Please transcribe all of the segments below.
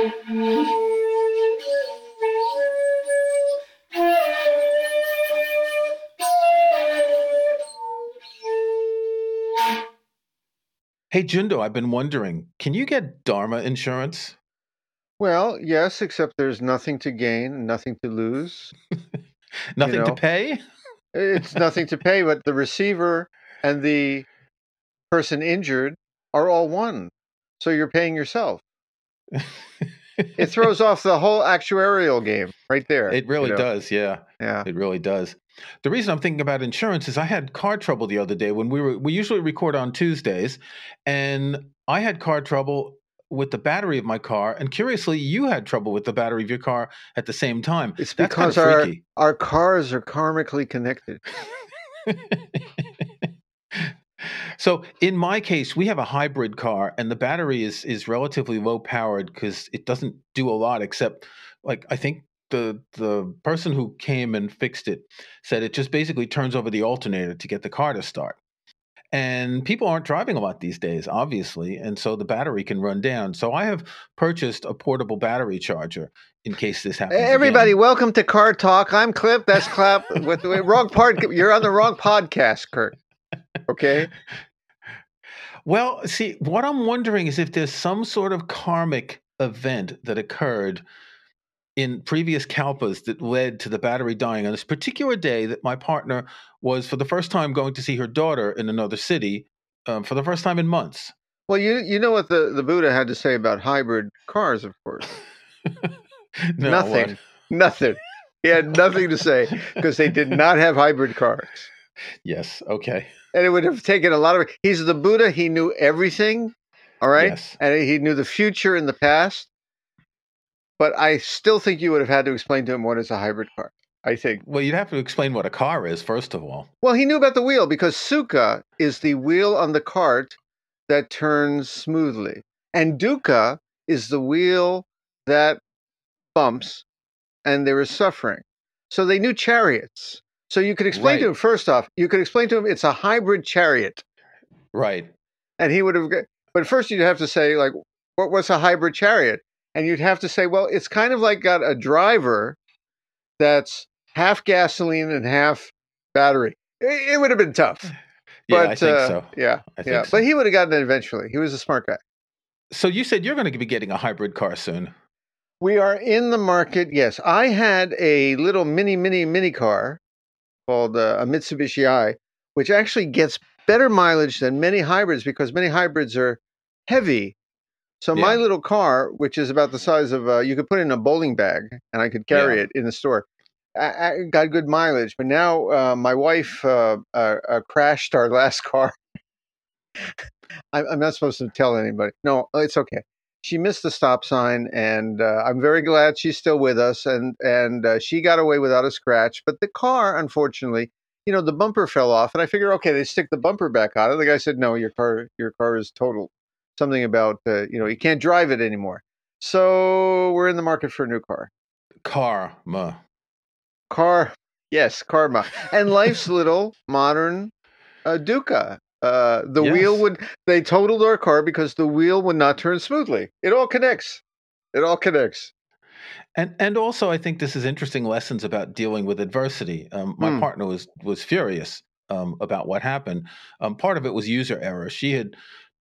Hey Jundo, I've been wondering, can you get Dharma insurance? Well, yes, except there's nothing to gain nothing to lose. Nothing to know. pay? It's nothing to pay, but the receiver and the person injured are all one. So you're paying yourself. It throws off the whole actuarial game right there. It really you know? does, yeah. Yeah. It really does. The reason I'm thinking about insurance is I had car trouble the other day when we were we usually record on Tuesdays and I had car trouble with the battery of my car and curiously you had trouble with the battery of your car at the same time. It's That's kind because of our, our cars are karmically connected. so in my case we have a hybrid car and the battery is is relatively low powered cuz it doesn't do a lot except like I think the the person who came and fixed it said it just basically turns over the alternator to get the car to start. And people aren't driving a lot these days, obviously, and so the battery can run down. So I have purchased a portable battery charger in case this happens. again. Everybody, welcome to Car Talk. I'm Clip. That's Clap. With the wrong part, you're on the wrong podcast, Kurt. Okay. Well, see, what I'm wondering is if there's some sort of karmic event that occurred in previous kalpas that led to the battery dying on this particular day that my partner was for the first time going to see her daughter in another city um, for the first time in months. Well, you you know what the, the Buddha had to say about hybrid cars, of course. No, nothing. what? Nothing. He had nothing to say because they did not have hybrid cars. Yes. Okay. And it would have taken a lot of he's the Buddha, he knew everything. All right. Yes. And he knew the future and the past. But I still think you would have had to explain to him what is a hybrid car. I think. Well, you'd have to explain what a car is first of all. Well, he knew about the wheel because sukha is the wheel on the cart that turns smoothly. And dukkha is the wheel that bumps and there is suffering. So they knew chariots. So you could explain to him first off, you could explain to him it's a hybrid chariot. Right. And he would have but first you'd have to say like what was a hybrid chariot? And you'd have to say, well, it's kind of like got a driver that's half gasoline and half battery. It, it would have been tough. Yeah, But I think uh, so. yeah, think yeah. so. But he would have gotten it eventually. He was a smart guy. So you said you're going to be getting a hybrid car soon. We are in the market. Yes, I had a little mini, mini, mini car called uh, a Mitsubishi i, which actually gets better mileage than many hybrids because many hybrids are heavy. So my little car, which is about the size of uh, you could put it in a bowling bag, and I could carry Yeah. it in the store. I, I got good mileage, but now uh, my wife uh, uh, uh, crashed our last car. I'm not supposed to tell anybody. No, it's okay. She missed the stop sign, and uh, I'm very glad she's still with us. And and uh, she got away without a scratch. But the car, unfortunately, you know, the bumper fell off, and I figured, okay, they stick the bumper back on it. The guy said, no, your car, your car is total. Something about uh, you know, you can't drive it anymore. So we're in the market for a new car. Karma. Car, yes, karma, and life's little modern uh, dukkha. Uh, the wheel would they totaled our car because the wheel would not turn smoothly. It all connects. It all connects. And and also, I think this is interesting lessons about dealing with adversity. Um, my Hmm. partner was was furious um, about what happened. Um, part of it was user error. She had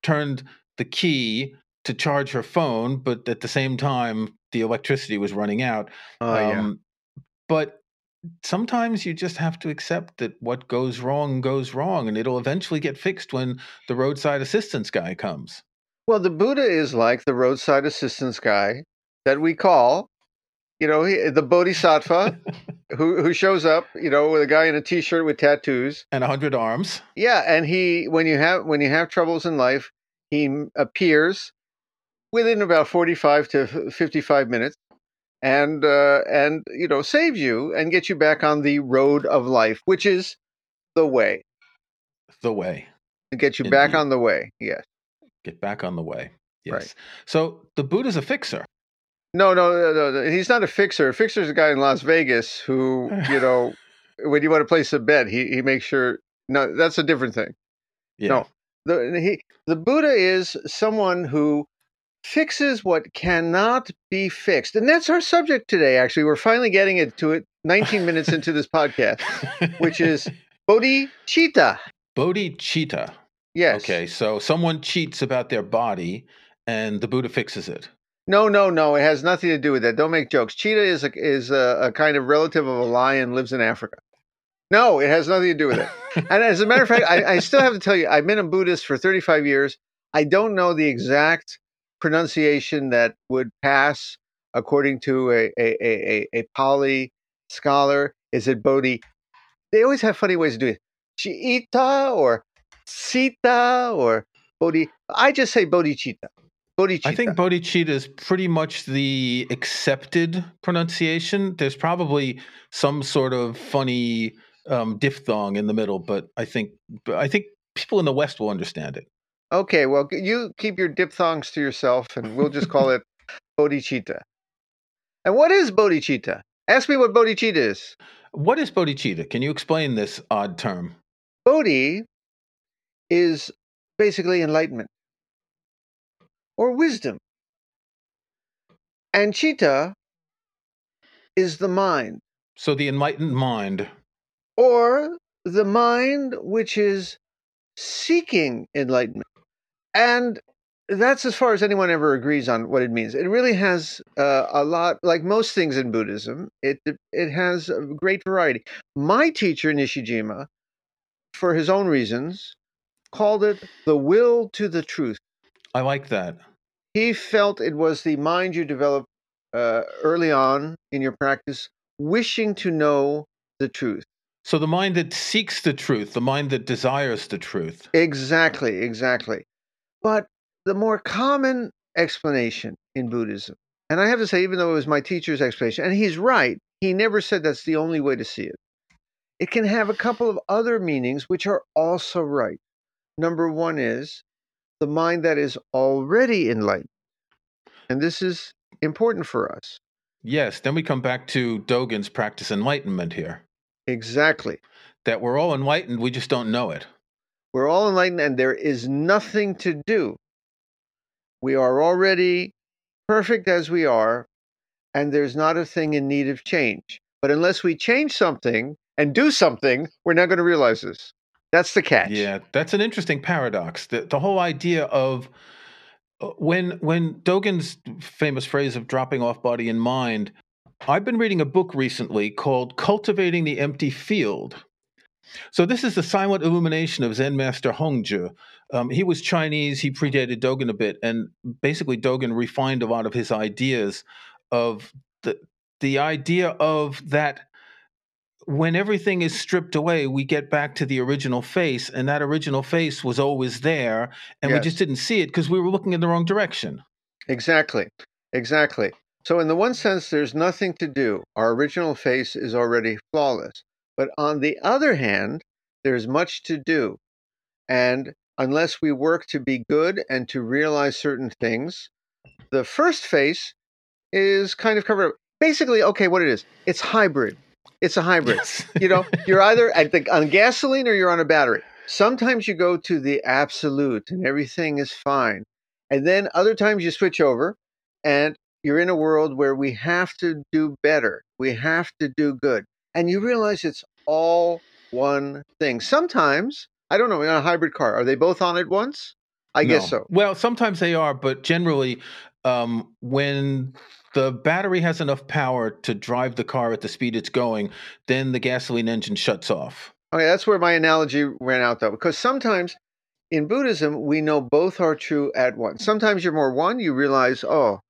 turned the key to charge her phone, but at the same time, the electricity was running out. Oh yeah. Um, But sometimes you just have to accept that what goes wrong goes wrong, and it'll eventually get fixed when the roadside assistance guy comes. Well, the Buddha is like the roadside assistance guy that we call, you know, he, the Bodhisattva who who shows up, you know, with a guy in a t-shirt with tattoos. And a hundred arms. Yeah, and he when you have when you have troubles in life, he appears within about 45 to 55 minutes and uh, and you know save you and get you back on the road of life which is the way The way. to get you back on the way yes Get back on the way. Yes. Right. So the Buddha's a fixer. no, no no no no he's not a fixer a fixer's a guy in las vegas who you know when you want to place a bet he, he makes sure no that's a different thing Yeah. No. the he, the buddha is someone who fixes what cannot be fixed and that's our subject today actually. We're finally getting it to it 19 minutes into this podcast which is bodhicitta. Bodhicitta. yes. Okay. So someone cheats about their body and the Buddha fixes it. no no no it has nothing to do with that. Don't make jokes. Cheetah is a, is a, a kind of relative of a lion lives in africa. No it has nothing to do with it. And as a matter of fact I, I still have to tell you i've been a buddhist for 35 years. I don't know the exact pronunciation that would pass according to a, a, a, a, Pali scholar. Is it Bodhi? They always have funny ways of doing it. Chiita or Sita or Bodhi. I just say Bodhicitta. Bodhicitta. I think bodhicitta is pretty much the accepted pronunciation. There's probably some sort of funny um, diphthong in the middle, but I think but I think people in the West will understand it. Okay, well, you keep your diphthongs to yourself, and we'll just call it bodhicitta. And what is bodhicitta? Ask me what bodhicitta is. What is bodhicitta? Can you explain this odd term? Bodhi is basically enlightenment or wisdom. And chitta is the mind, So the enlightened mind. or the mind which is seeking enlightenment. And that's as far as anyone ever agrees on what it means. It really has uh, a lot, like most things in Buddhism, it it has a great variety. My teacher Nishijima, for his own reasons, called it the will to the truth. I like that. He felt it was the mind you develop uh, early on in your practice, wishing to know the truth. So the mind that seeks the truth, the mind that desires the truth. Exactly, exactly. But the more common explanation in Buddhism, and I have to say, even though it was my teacher's explanation, and he's right, he never said that's the only way to see it. It can have a couple of other meanings which are also right. Number one is the mind that is already enlightened. And this is important for us. Yes, then we come back to Dogen's practice enlightenment here. Exactly. That we're all enlightened, we just don't know it. We're all enlightened, and there is nothing to do. We are already perfect as we are, and there's not a thing in need of change. But unless we change something and do something, we're not going to realize this. That's the catch. Yeah, that's an interesting paradox. The, the whole idea of uh, when when Dogen's famous phrase of dropping off body and mind, I've been reading a book recently called Cultivating the Empty Field. So this is the silent illumination of Zen master Hongzhi. Um, he was Chinese. He predated Dogen a bit, and basically Dogen refined a lot of his ideas of the the idea of that when everything is stripped away, we get back to the original face, and that original face was always there, and we just didn't see it because we were looking in the wrong direction. Exactly. Exactly. So, in the one sense, there's nothing to do. Our original face is already flawless. But on the other hand, there's much to do. And unless we work to be good and to realize certain things, the first face is kind of covered up. Basically, okay, what it is, it's hybrid. It's a hybrid. Yes. you know, you're either at the, on gasoline or you're on a battery. Sometimes you go to the absolute and everything is fine. And then other times you switch over and you're in a world where we have to do better. We have to do good. And you realize it's all one thing. Sometimes, I don't know, in a hybrid car, are they both on at once? I guess so. Well, sometimes they are, but generally, um, when the battery has enough power to drive the car at the speed it's going, then the gasoline engine shuts off. Okay, that's where my analogy ran out though, because sometimes in Buddhism, we know both are true at once. Sometimes you're more one, you realize, oh,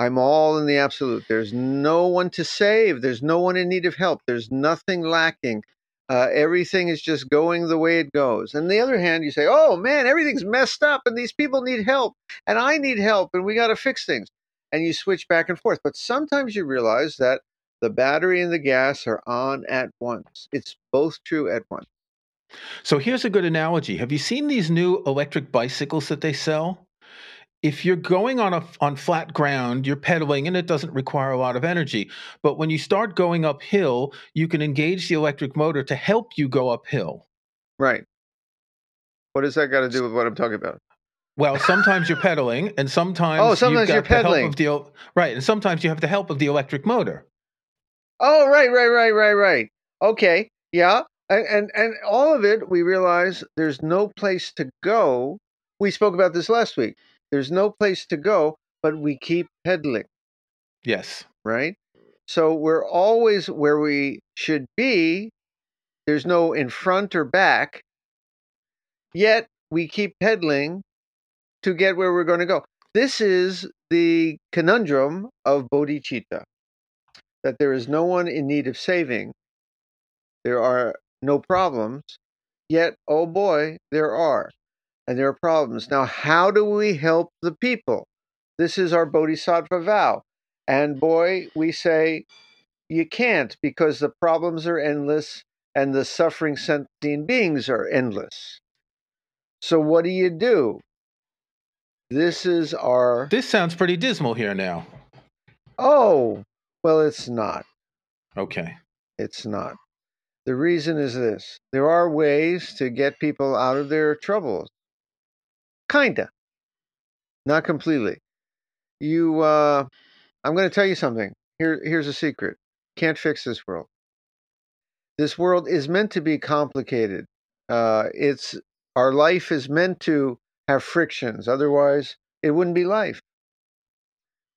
I'm all in the absolute. There's no one to save, there's no one in need of help, there's nothing lacking. Uh, everything is just going the way it goes. On the other hand, you say, "Oh man, everything's messed up, and these people need help, and I need help, and we got to fix things." And you switch back and forth. But sometimes you realize that the battery and the gas are on at once. It's both true at once. So here's a good analogy. Have you seen these new electric bicycles that they sell? If you're going on a on flat ground, you're pedaling and it doesn't require a lot of energy. But when you start going uphill, you can engage the electric motor to help you go uphill. Right. What does that got to do with what I'm talking about? Well, sometimes you're pedaling, and sometimes oh, sometimes you've you're got the help pedaling. of the right, and sometimes you have the help of the electric motor. Oh, right, right, right, right, right. Okay, yeah, and and, and all of it, we realize there's no place to go. We spoke about this last week. There's no place to go, but we keep pedaling. Yes. right? So we're always where we should be. There's no in front or back. Yet we keep pedaling to get where we're going to go. This is the conundrum of bodhicitta that there is no one in need of saving. There are no problems, yet, oh boy, there are. And there are problems. Now, how do we help the people? This is our bodhisattva vow. And boy, we say, you can't because the problems are endless and the suffering sentient beings are endless. So, what do you do? This is our. This sounds pretty dismal here now. Oh, well, it's not. Okay. It's not. The reason is this there are ways to get people out of their troubles. Kinda. Not completely. You, uh, I'm going to tell you something. Here, here's a secret. Can't fix this world. This world is meant to be complicated. Uh, it's our life is meant to have frictions. Otherwise, it wouldn't be life.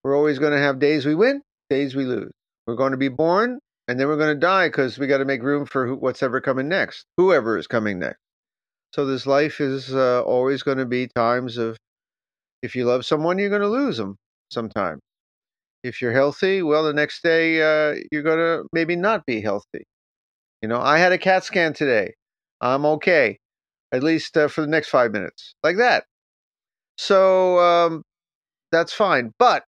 We're always going to have days we win, days we lose. We're going to be born, and then we're going to die because we got to make room for what's ever coming next, whoever is coming next. So this life is uh, always going to be times of, if you love someone, you're going to lose them sometime. If you're healthy, well, the next day uh, you're going to maybe not be healthy. You know, I had a CAT scan today. I'm okay, at least uh, for the next five minutes, like that. So um, that's fine. But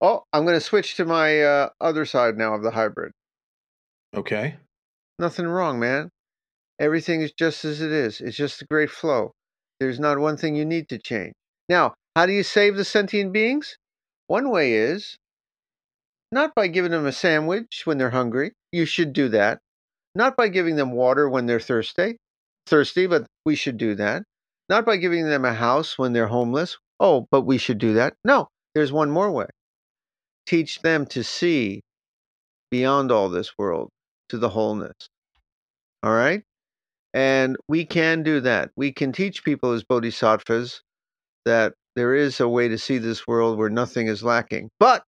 oh, I'm going to switch to my uh, other side now of the hybrid. Okay. Nothing wrong, man. Everything is just as it is. It's just a great flow. There's not one thing you need to change. Now, how do you save the sentient beings? One way is not by giving them a sandwich when they're hungry. You should do that. Not by giving them water when they're thirsty. Thirsty, but we should do that. Not by giving them a house when they're homeless. Oh, but we should do that. No, there's one more way. Teach them to see beyond all this world to the wholeness. All right? And we can do that. We can teach people as bodhisattvas that there is a way to see this world where nothing is lacking. But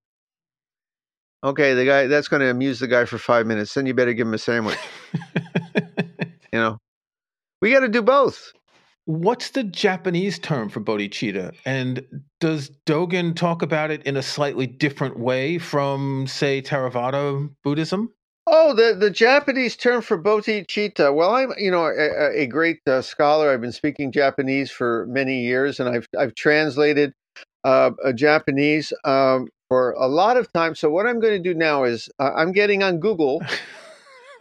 okay, the guy that's going to amuse the guy for 5 minutes, then you better give him a sandwich, you know. We got to do both. What's the Japanese term for bodhicitta? And does Dogen talk about it in a slightly different way from, say, Theravada Buddhism? Oh, the, the Japanese term for bodhicitta. Well, I'm you know a, a great uh, scholar. I've been speaking Japanese for many years, and I've I've translated uh, a Japanese um, for a lot of time. So what I'm going to do now is uh, I'm getting on Google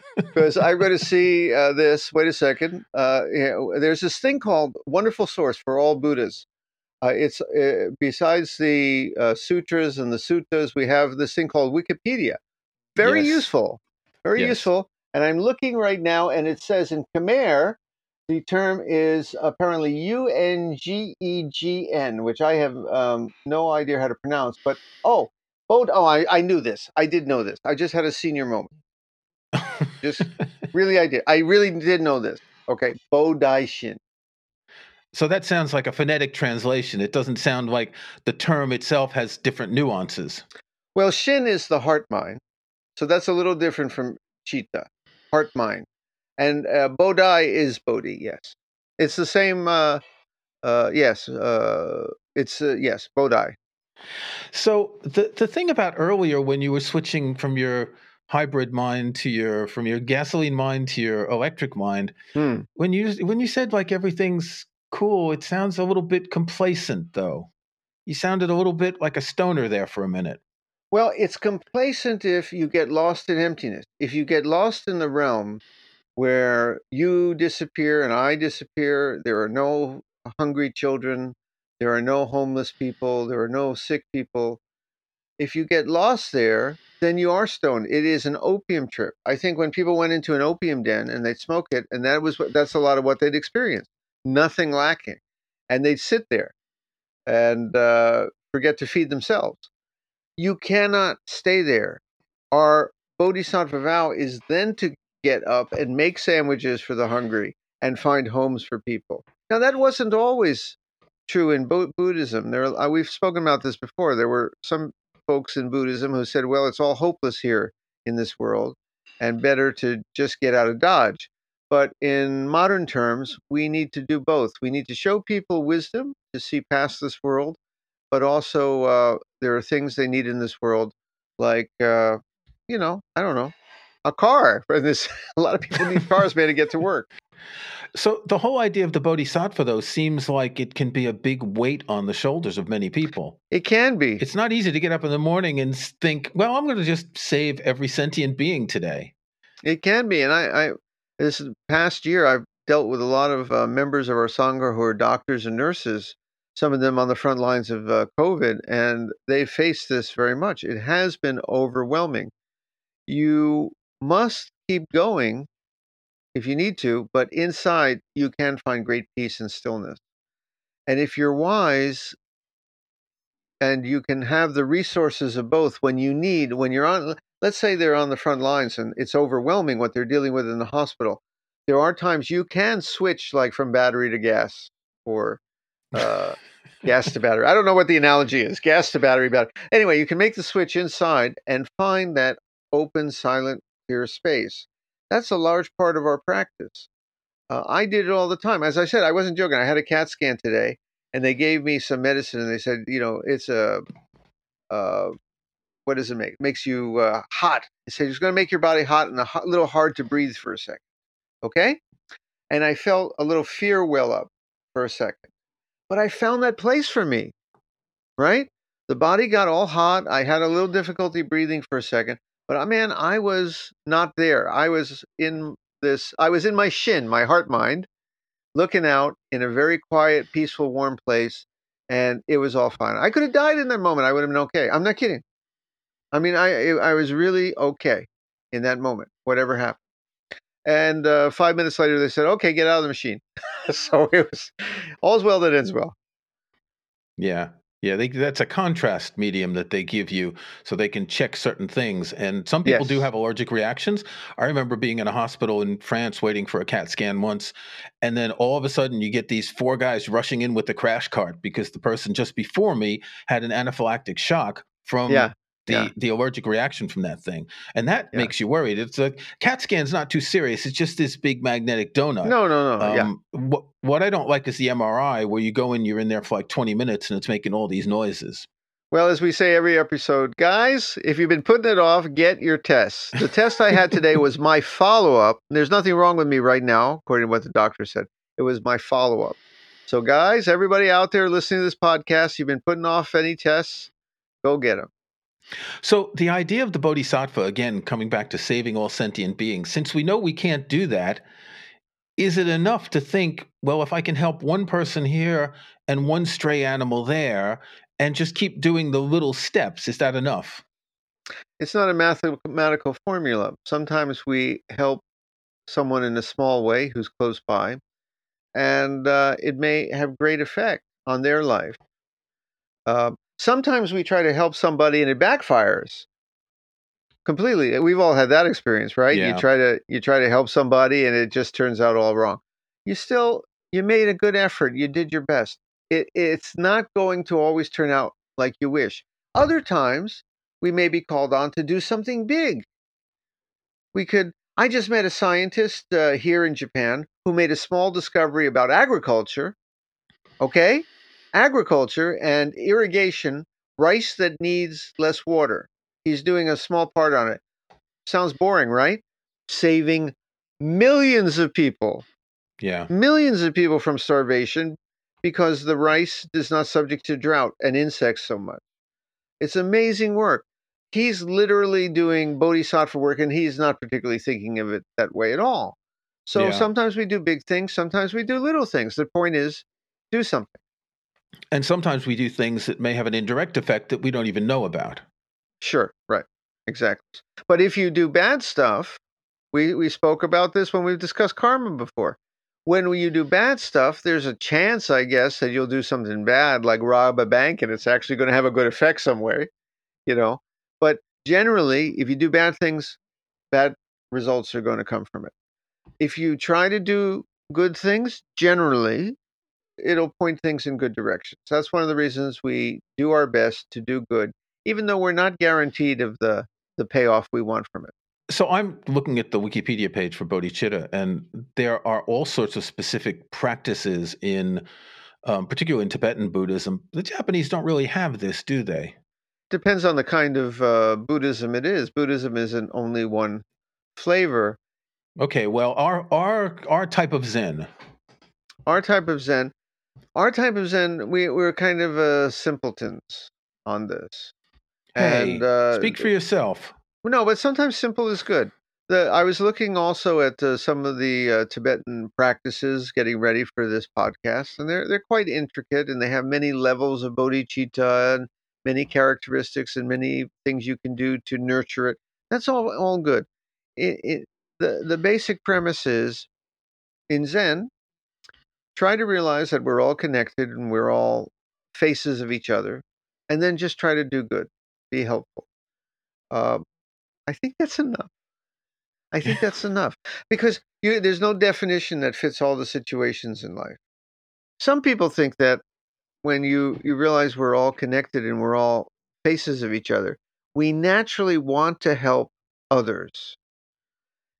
because I'm going to see uh, this. Wait a second. Uh, you know, there's this thing called Wonderful Source for All Buddhas. Uh, it's uh, besides the uh, sutras and the suttas, we have this thing called Wikipedia. Very Yes. useful. Very Yes. useful. And I'm looking right now, and it says in Khmer, the term is apparently U N G E G N, which I have um, no idea how to pronounce. But oh, bod- oh, I, I knew this. I did know this. I just had a senior moment. Just really, I did. I really did know this. Okay, Bodaishin. so that sounds like a phonetic translation. It doesn't sound like the term itself has different nuances. Well, Shin is the heart mind, so that's a little different from Chitta, heart mind, and uh, Bodhi is Bodhi. Yes, it's the same. Uh, uh, yes, uh, it's uh, yes, Bodhi. So the the thing about earlier when you were switching from your hybrid mind to your from your gasoline mind to your electric mind. Hmm. When you when you said like everything's cool, it sounds a little bit complacent though. You sounded a little bit like a stoner there for a minute. Well, it's complacent if you get lost in emptiness. If you get lost in the realm where you disappear and I disappear, there are no hungry children, there are no homeless people, there are no sick people. If you get lost there, then you are stoned. It is an opium trip. I think when people went into an opium den and they'd smoke it, and that was what that's a lot of what they'd experience. Nothing lacking. And they'd sit there and uh, forget to feed themselves. You cannot stay there. Our bodhisattva vow is then to get up and make sandwiches for the hungry and find homes for people. Now, that wasn't always true in Bo- Buddhism. There, uh, we've spoken about this before. There were some folks in Buddhism who said, well, it's all hopeless here in this world and better to just get out of Dodge. But in modern terms, we need to do both. We need to show people wisdom to see past this world, but also uh, there are things they need in this world, like, uh, you know, I don't know, a car. For this, a lot of people need cars, man, to get to work. So the whole idea of the bodhisattva, though, seems like it can be a big weight on the shoulders of many people. It can be. It's not easy to get up in the morning and think, "Well, I'm going to just save every sentient being today." It can be, and I, I this past year, I've dealt with a lot of uh, members of our sangha who are doctors and nurses. Some of them on the front lines of uh, COVID, and they face this very much. It has been overwhelming. You must keep going if you need to, but inside you can find great peace and stillness. And if you're wise and you can have the resources of both when you need, when you're on, let's say they're on the front lines and it's overwhelming what they're dealing with in the hospital. There are times you can switch like from battery to gas or uh, gas to battery. I don't know what the analogy is gas to battery, battery. Anyway, you can make the switch inside and find that open, silent, clear space. That's a large part of our practice. Uh, I did it all the time. As I said, I wasn't joking. I had a CAT scan today, and they gave me some medicine, and they said, you know, it's a, uh, what does it make? It makes you uh, hot. They said it's going to make your body hot and a hot, little hard to breathe for a second. Okay, and I felt a little fear well up for a second, but I found that place for me. Right, the body got all hot. I had a little difficulty breathing for a second, but uh, man, I was not there. I was in this, I was in my shin, my heart mind, looking out in a very quiet, peaceful, warm place, and it was all fine. I could have died in that moment. I would have been okay. I'm not kidding. I mean, I I was really okay in that moment, whatever happened. And uh, five minutes later, they said, "Okay, get out of the machine." so it was all's well that ends well. Yeah, yeah, they, that's a contrast medium that they give you so they can check certain things. And some people yes. do have allergic reactions. I remember being in a hospital in France waiting for a CAT scan once. And then all of a sudden, you get these four guys rushing in with the crash cart because the person just before me had an anaphylactic shock from yeah the yeah. the allergic reaction from that thing, and that yeah. makes you worried. It's like CAT scan's not too serious. It's just this big magnetic donut. No, no, no. Um, yeah. What what I don't like is the MRI, where you go in, you're in there for like 20 minutes, and it's making all these noises. Well, as we say every episode, guys, if you've been putting it off, get your tests. The test I had today was my follow up. There's nothing wrong with me right now, according to what the doctor said. It was my follow up. So, guys, everybody out there listening to this podcast, you've been putting off any tests, go get them. So, the idea of the bodhisattva, again, coming back to saving all sentient beings, since we know we can't do that, is it enough to think, well, if I can help one person here and one stray animal there and just keep doing the little steps, is that enough? It's not a mathematical formula. Sometimes we help someone in a small way who's close by, and uh, it may have great effect on their life. Uh, sometimes we try to help somebody and it backfires. Completely we've all had that experience right? Yeah. you try to you try to help somebody and it just turns out all wrong. You still you made a good effort you did your best. It, it's not going to always turn out like you wish. Other times we may be called on to do something big. We could i just met a scientist uh, here in japan who made a small discovery about agriculture okay agriculture and irrigation, rice that needs less water. He's doing a small part on it. sounds boring, right? Saving millions of people, Yeah. millions of people from starvation because the rice is not subject to drought and insects so much. It's amazing work. He's literally doing bodhisattva work and he's not particularly thinking of it that way at all. So Yeah. sometimes we do big things, sometimes we do little things. The point is, do something. And sometimes we do things that may have an indirect effect that we don't even know about. Sure, right. Exactly. But if you do bad stuff, we, we spoke about this when we've discussed karma before. When you do bad stuff, there's a chance, I guess, that you'll do something bad, like rob a bank, and it's actually going to have a good effect somewhere, you know. But generally, if you do bad things, bad results are going to come from it. If you try to do good things, generally, it'll point things in good directions. That's one of the reasons we do our best to do good, even though we're not guaranteed of the the payoff we want from it. So I'm looking at the Wikipedia page for bodhicitta, and there are all sorts of specific practices in, um, particularly in Tibetan Buddhism. The Japanese don't really have this, do they? Depends on the kind of uh, Buddhism it is. Buddhism isn't only one flavor. Okay, well, our our our type of Zen. Our type of Zen, our type of Zen, we we're kind of uh, simpletons on this. Hey, and uh, speak for yourself. No, but sometimes simple is good. The, I was looking also at uh, some of the uh, Tibetan practices, getting ready for this podcast, and they're they're quite intricate, and they have many levels of bodhicitta and many characteristics and many things you can do to nurture it. That's all all good. It, it, the the basic premise is in Zen, try to realize that we're all connected and we're all faces of each other, and then just try to do good, be helpful. Um, I think that's enough. I think that's enough because you, there's no definition that fits all the situations in life. Some people think that when you, you realize we're all connected and we're all faces of each other, we naturally want to help others.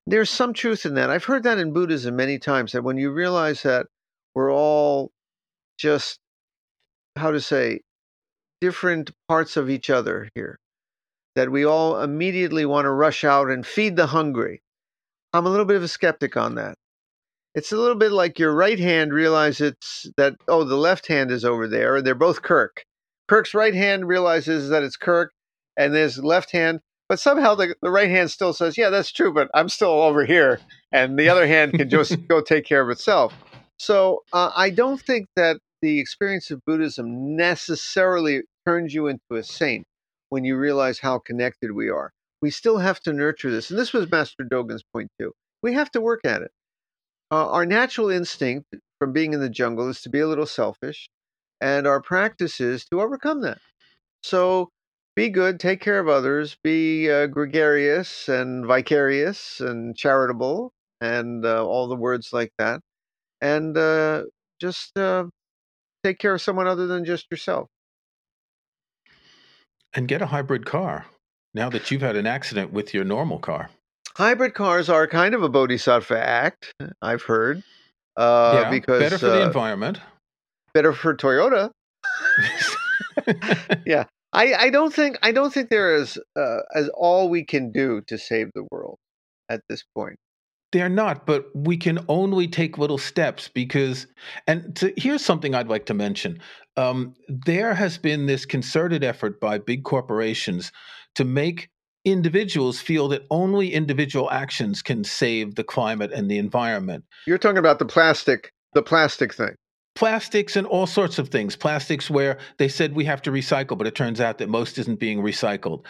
There's some truth in that. I've heard that in Buddhism many times that when you realize that we're all just, how to say, different parts of each other here, that we all immediately want to rush out and feed the hungry. I'm a little bit of a skeptic on that. It's a little bit like your right hand realizes that, oh, the left hand is over there, and they're both Kirk. Kirk's right hand realizes that it's Kirk, and there's left hand, but somehow the, the right hand still says, yeah, that's true, but I'm still over here, and the other hand can just go take care of itself. So uh, I don't think that the experience of Buddhism necessarily turns you into a saint when you realize how connected we are. We still have to nurture this. And this was Master Dogen's point too. We have to work at it. Uh, our natural instinct from being in the jungle is to be a little selfish, and our practice is to overcome that. So be good, take care of others, be uh, gregarious and vicarious and charitable, and uh, all the words like that. And uh, just uh, take care of someone other than just yourself. And get a hybrid car now that you've had an accident with your normal car. Hybrid cars are kind of a bodhisattva act, I've heard. Uh, yeah, because better for the uh, environment. better for Toyota. Yeah, I, I don't think I don't think there is uh, as all we can do to save the world at this point. They're not, but we can only take little steps because, and to, here's something I'd like to mention. Um, there has been this concerted effort by big corporations to make individuals feel that only individual actions can save the climate and the environment. You're talking about the plastic, the plastic thing. Plastics and all sorts of things. Plastics where they said we have to recycle, but it turns out that most isn't being recycled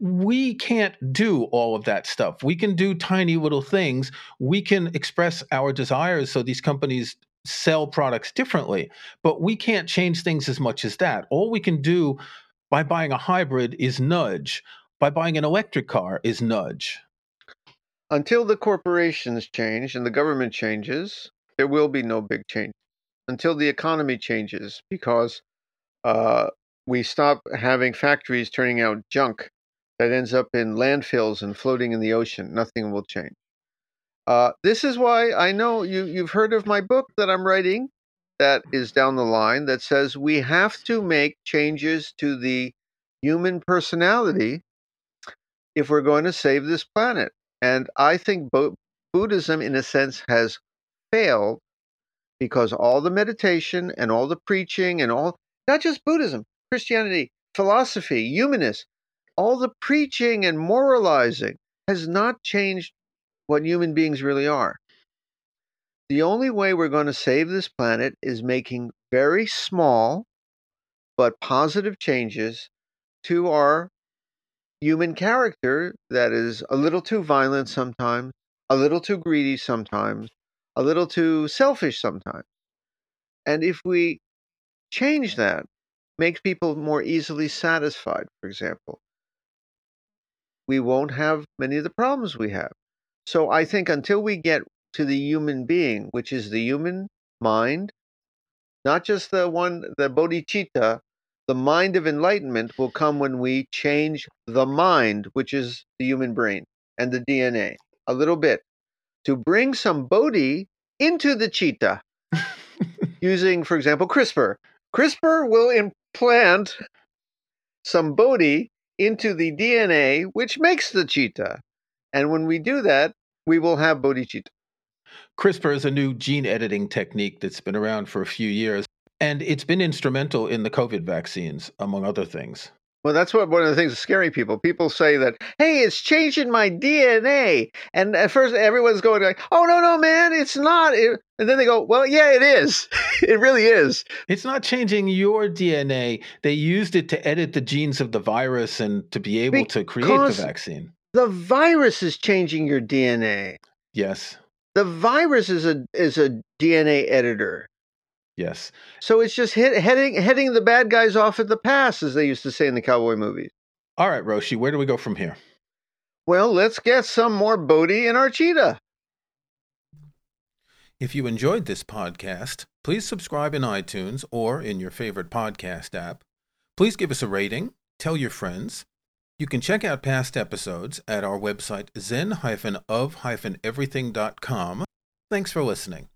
we can't do all of that stuff. We can do tiny little things. We can express our desires so these companies sell products differently, but we can't change things as much as that. All we can do by buying a hybrid is nudge. By buying an electric car is nudge. Until the corporations change and the government changes, there will be no big change. Until the economy changes, because uh, we stop having factories turning out junk that ends up in landfills and floating in the ocean. Nothing will change. Uh, this is why I know you, you've heard of my book that I'm writing that is down the line that says we have to make changes to the human personality if we're going to save this planet. And I think Bo- Buddhism, in a sense, has failed because all the meditation and all the preaching and all, not just Buddhism, Christianity, philosophy, humanists, all the preaching and moralizing has not changed what human beings really are. The only way we're going to save this planet is making very small but positive changes to our human character that is a little too violent sometimes, a little too greedy sometimes, a little too selfish sometimes. And if we change that, make people more easily satisfied, for example, we won't have many of the problems we have. So I think until we get to the human being, which is the human mind, not just the one, the bodhicitta, the mind of enlightenment will come when we change the mind, which is the human brain and the DNA, a little bit to bring some Bodhi into the cheetah using, for example, CRISPR. CRISPR will implant some Bodhi into the DNA, which makes the cheetah. And when we do that, we will have bodhicitta. CRISPR is a new gene editing technique that's been around for a few years. And it's been instrumental in the COVID vaccines, among other things. Well, that's what one of the things that scary people. People say that, hey, it's changing my DNA. And at first, everyone's going like, oh, no, no, man, it's not. And then they go, well, yeah, it is. it really is. It's not changing your DNA. They used it to edit the genes of the virus and to be able because to create the vaccine. The virus is changing your DNA. Yes. The virus is a is a DNA editor. Yes. So it's just hit, heading heading the bad guys off at the pass, as they used to say in the cowboy movies. All right, Roshi, where do we go from here? Well, let's get some more Bodhi in our cheetah. If you enjoyed this podcast, please subscribe in iTunes or in your favorite podcast app. Please give us a rating, tell your friends. You can check out past episodes at our website zen-of-everything.com. Thanks for listening.